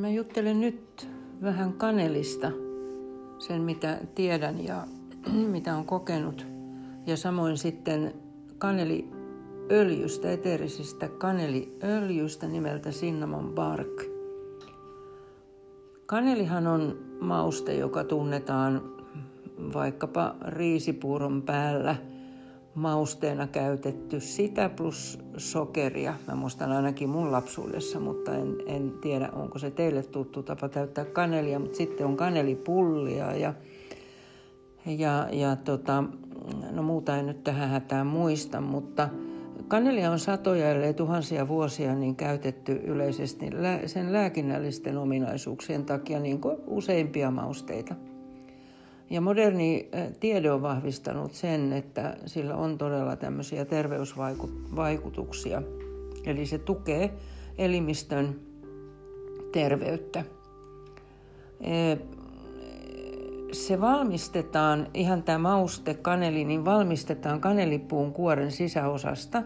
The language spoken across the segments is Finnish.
Mä juttelen nyt vähän kanelista, sen mitä tiedän ja mitä on kokenut. Ja samoin sitten kaneliöljystä, eteerisistä kaneliöljystä nimeltä cinnamon bark. Kanelihan on mauste, joka tunnetaan vaikkapa riisipuuron päällä – mausteena käytetty sitä plus sokeria. Mä muistan ainakin mun lapsuudessa, mutta en, en tiedä, onko se teille tuttu tapa täyttää kanelia, mutta sitten on kanelipullia ja, ja, ja tota, no muuta en nyt tähän hätään muista, mutta kanelia on satoja, ellei tuhansia vuosia niin käytetty yleisesti sen lääkinnällisten ominaisuuksien takia niin kuin useimpia mausteita – ja moderni tiede on vahvistanut sen, että sillä on todella tämmöisiä terveysvaikutuksia. Eli se tukee elimistön terveyttä. Se valmistetaan, ihan tämä mauste kaneli, niin valmistetaan kanelipuun kuoren sisäosasta.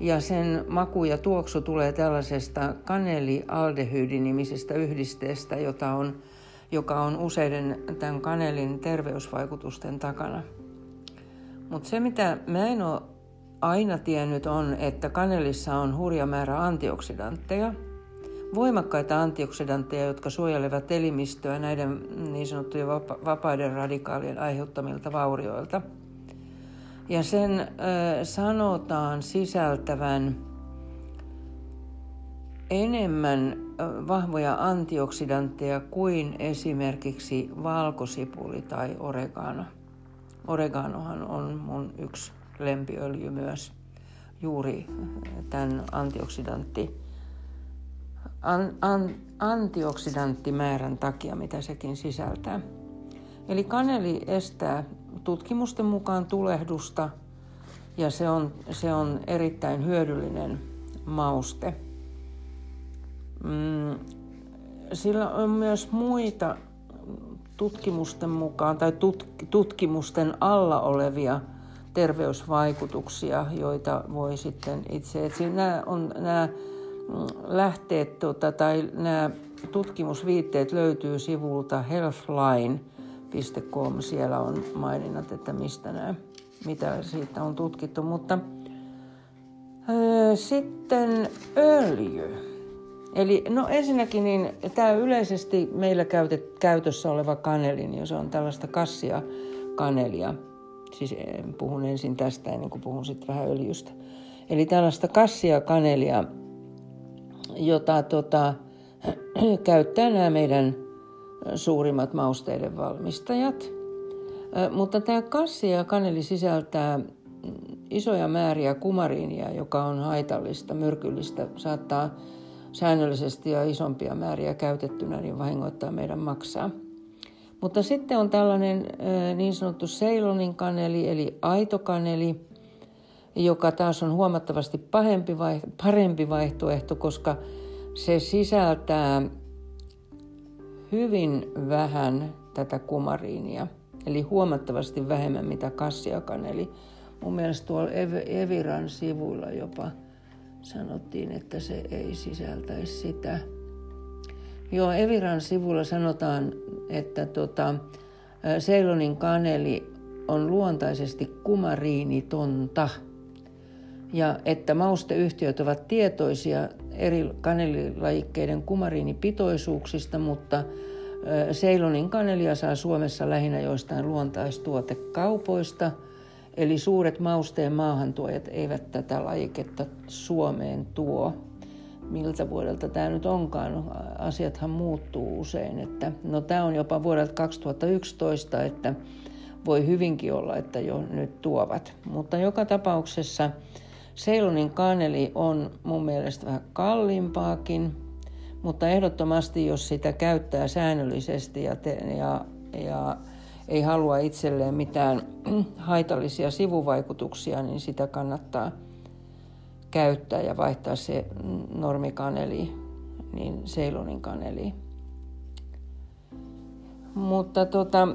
Ja sen maku ja tuoksu tulee tällaisesta kanelialdehyydi-nimisestä yhdisteestä, jota on joka on useiden tämän kanelin terveysvaikutusten takana. Mutta se, mitä mä en ole aina tiennyt, on, että kanelissa on hurja määrä antioksidantteja, voimakkaita antioksidantteja, jotka suojelevat elimistöä näiden niin sanottujen vapaiden radikaalien aiheuttamilta vaurioilta. Ja sen ö, sanotaan sisältävän enemmän vahvoja antioksidantteja kuin esimerkiksi valkosipuli tai oregano. Oreganohan on mun yksi lempiöljy myös juuri tämän antioksidantti, an, an, antioksidanttimäärän takia, mitä sekin sisältää. Eli kaneli estää tutkimusten mukaan tulehdusta ja se on, se on erittäin hyödyllinen mauste – Mm, sillä on myös muita tutkimusten mukaan tai tutkimusten alla olevia terveysvaikutuksia, joita voi sitten itse, että nämä, on, nämä mm, lähteet tota, tai nämä tutkimusviitteet löytyy sivulta healthline.com. Siellä on maininnat, että mistä nämä, mitä siitä on tutkittu. Mutta sitten öljy. Eli no ensinnäkin niin tämä yleisesti meillä käytet, käytössä oleva kaneli, niin se on tällaista kassia kanelia. Siis eh, puhun ensin tästä ennen kuin puhun sitten vähän öljystä. Eli tällaista kassia kanelia, jota tota, käyttää nämä meidän suurimmat mausteiden valmistajat. Mutta tämä kassia kaneli sisältää isoja määriä kumariinia, joka on haitallista, myrkyllistä, saattaa säännöllisesti ja isompia määriä käytettynä, niin vahingoittaa meidän maksaa. Mutta sitten on tällainen niin sanottu Seilonin kaneli, eli aitokaneli, joka taas on huomattavasti pahempi parempi vaihtoehto, koska se sisältää hyvin vähän tätä kumariinia, eli huomattavasti vähemmän mitä kassiakaneli. Mun mielestä tuolla Eviran sivuilla jopa – sanottiin, että se ei sisältäisi sitä. Joo, Eviran sivulla sanotaan, että tota, Seilonin kaneli on luontaisesti kumariinitonta ja että mausteyhtiöt ovat tietoisia eri kanelilajikkeiden kumariinipitoisuuksista, mutta Seilonin kanelia saa Suomessa lähinnä joistain luontaistuotekaupoista – Eli suuret mausteen maahantuojat eivät tätä lajiketta Suomeen tuo. Miltä vuodelta tämä nyt onkaan? Asiathan muuttuu usein. Että, no tämä on jopa vuodelta 2011, että voi hyvinkin olla, että jo nyt tuovat. Mutta joka tapauksessa Seilonin kaneli on mun mielestä vähän kalliimpaakin, mutta ehdottomasti jos sitä käyttää säännöllisesti ja, te, ja, ja ei halua itselleen mitään haitallisia sivuvaikutuksia, niin sitä kannattaa käyttää ja vaihtaa se normikaneli niin Seilonin kaneli. Mutta tota,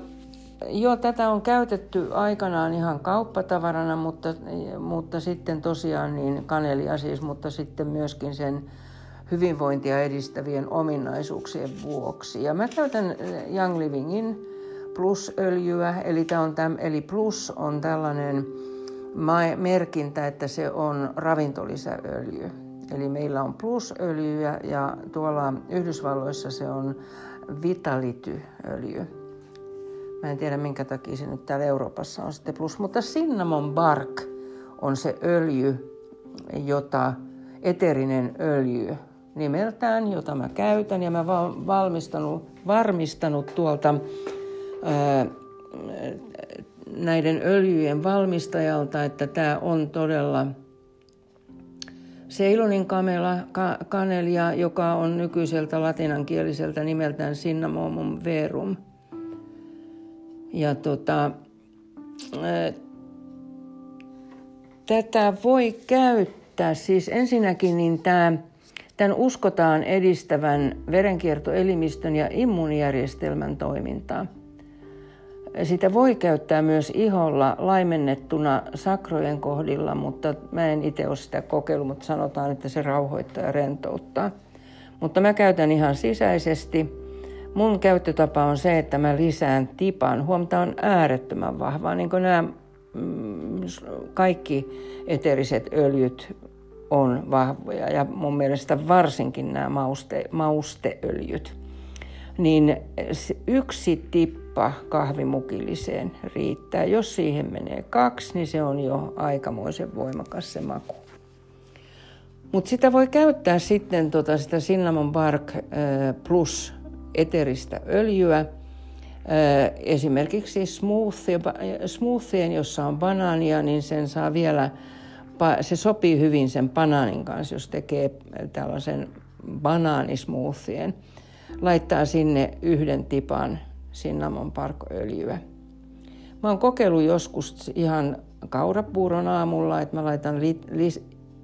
joo, tätä on käytetty aikanaan ihan kauppatavarana, mutta, mutta sitten tosiaan niin kanelia siis, mutta sitten myöskin sen hyvinvointia edistävien ominaisuuksien vuoksi. Ja mä käytän Young Livingin plusöljyä, eli, tämä on täm, eli plus on tällainen merkintä, että se on ravintolisäöljy. Eli meillä on plusöljyä ja tuolla Yhdysvalloissa se on vitalityöljy. Mä en tiedä minkä takia se nyt täällä Euroopassa on sitten plus, mutta cinnamon bark on se öljy, jota eterinen öljy nimeltään, jota mä käytän ja mä valmistanut, varmistanut tuolta näiden öljyjen valmistajalta, että tämä on todella Seilonin kamela, ka, kanelia, joka on nykyiseltä latinankieliseltä nimeltään Cinnamomum verum. Ja tota, tätä voi käyttää, siis ensinnäkin niin tämä Tämän uskotaan edistävän verenkiertoelimistön ja immuunijärjestelmän toimintaa. Sitä voi käyttää myös iholla laimennettuna sakrojen kohdilla, mutta mä en itse ole sitä kokeillut, mutta sanotaan, että se rauhoittaa ja rentouttaa. Mutta mä käytän ihan sisäisesti. Mun käyttötapa on se, että mä lisään tipan. Huomta on äärettömän vahvaa, niin kuin nämä mm, kaikki eteriset öljyt on vahvoja ja mun mielestä varsinkin nämä mauste, mausteöljyt. Niin yksi tippa kahvimukilliseen riittää. Jos siihen menee kaksi, niin se on jo aikamoisen voimakas se maku. Mutta sitä voi käyttää sitten tota sitä Cinnamon Bark plus eteristä öljyä, esimerkiksi smoothie, smoothien, jossa on banaania, niin sen saa vielä se sopii hyvin sen banaanin kanssa, jos tekee tällaisen banaanismoothien. Laittaa sinne yhden tipan cinnamon parköljyä. Mä oon kokeillut joskus ihan kaurapuuron aamulla, että mä laitan li, li,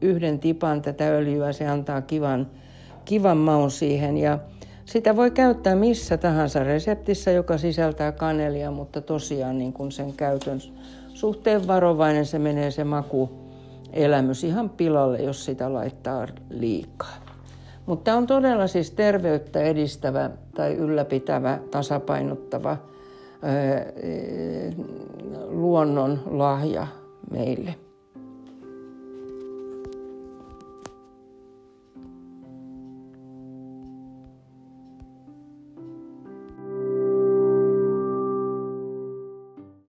yhden tipan tätä öljyä, se antaa kivan, kivan maun siihen ja sitä voi käyttää missä tahansa reseptissä, joka sisältää kanelia, mutta tosiaan niin kun sen käytön suhteen varovainen se menee se maku elämys ihan pilalle, jos sitä laittaa liikaa. Mutta tämä on todella siis terveyttä edistävä tai ylläpitävä, tasapainottava luonnon lahja meille.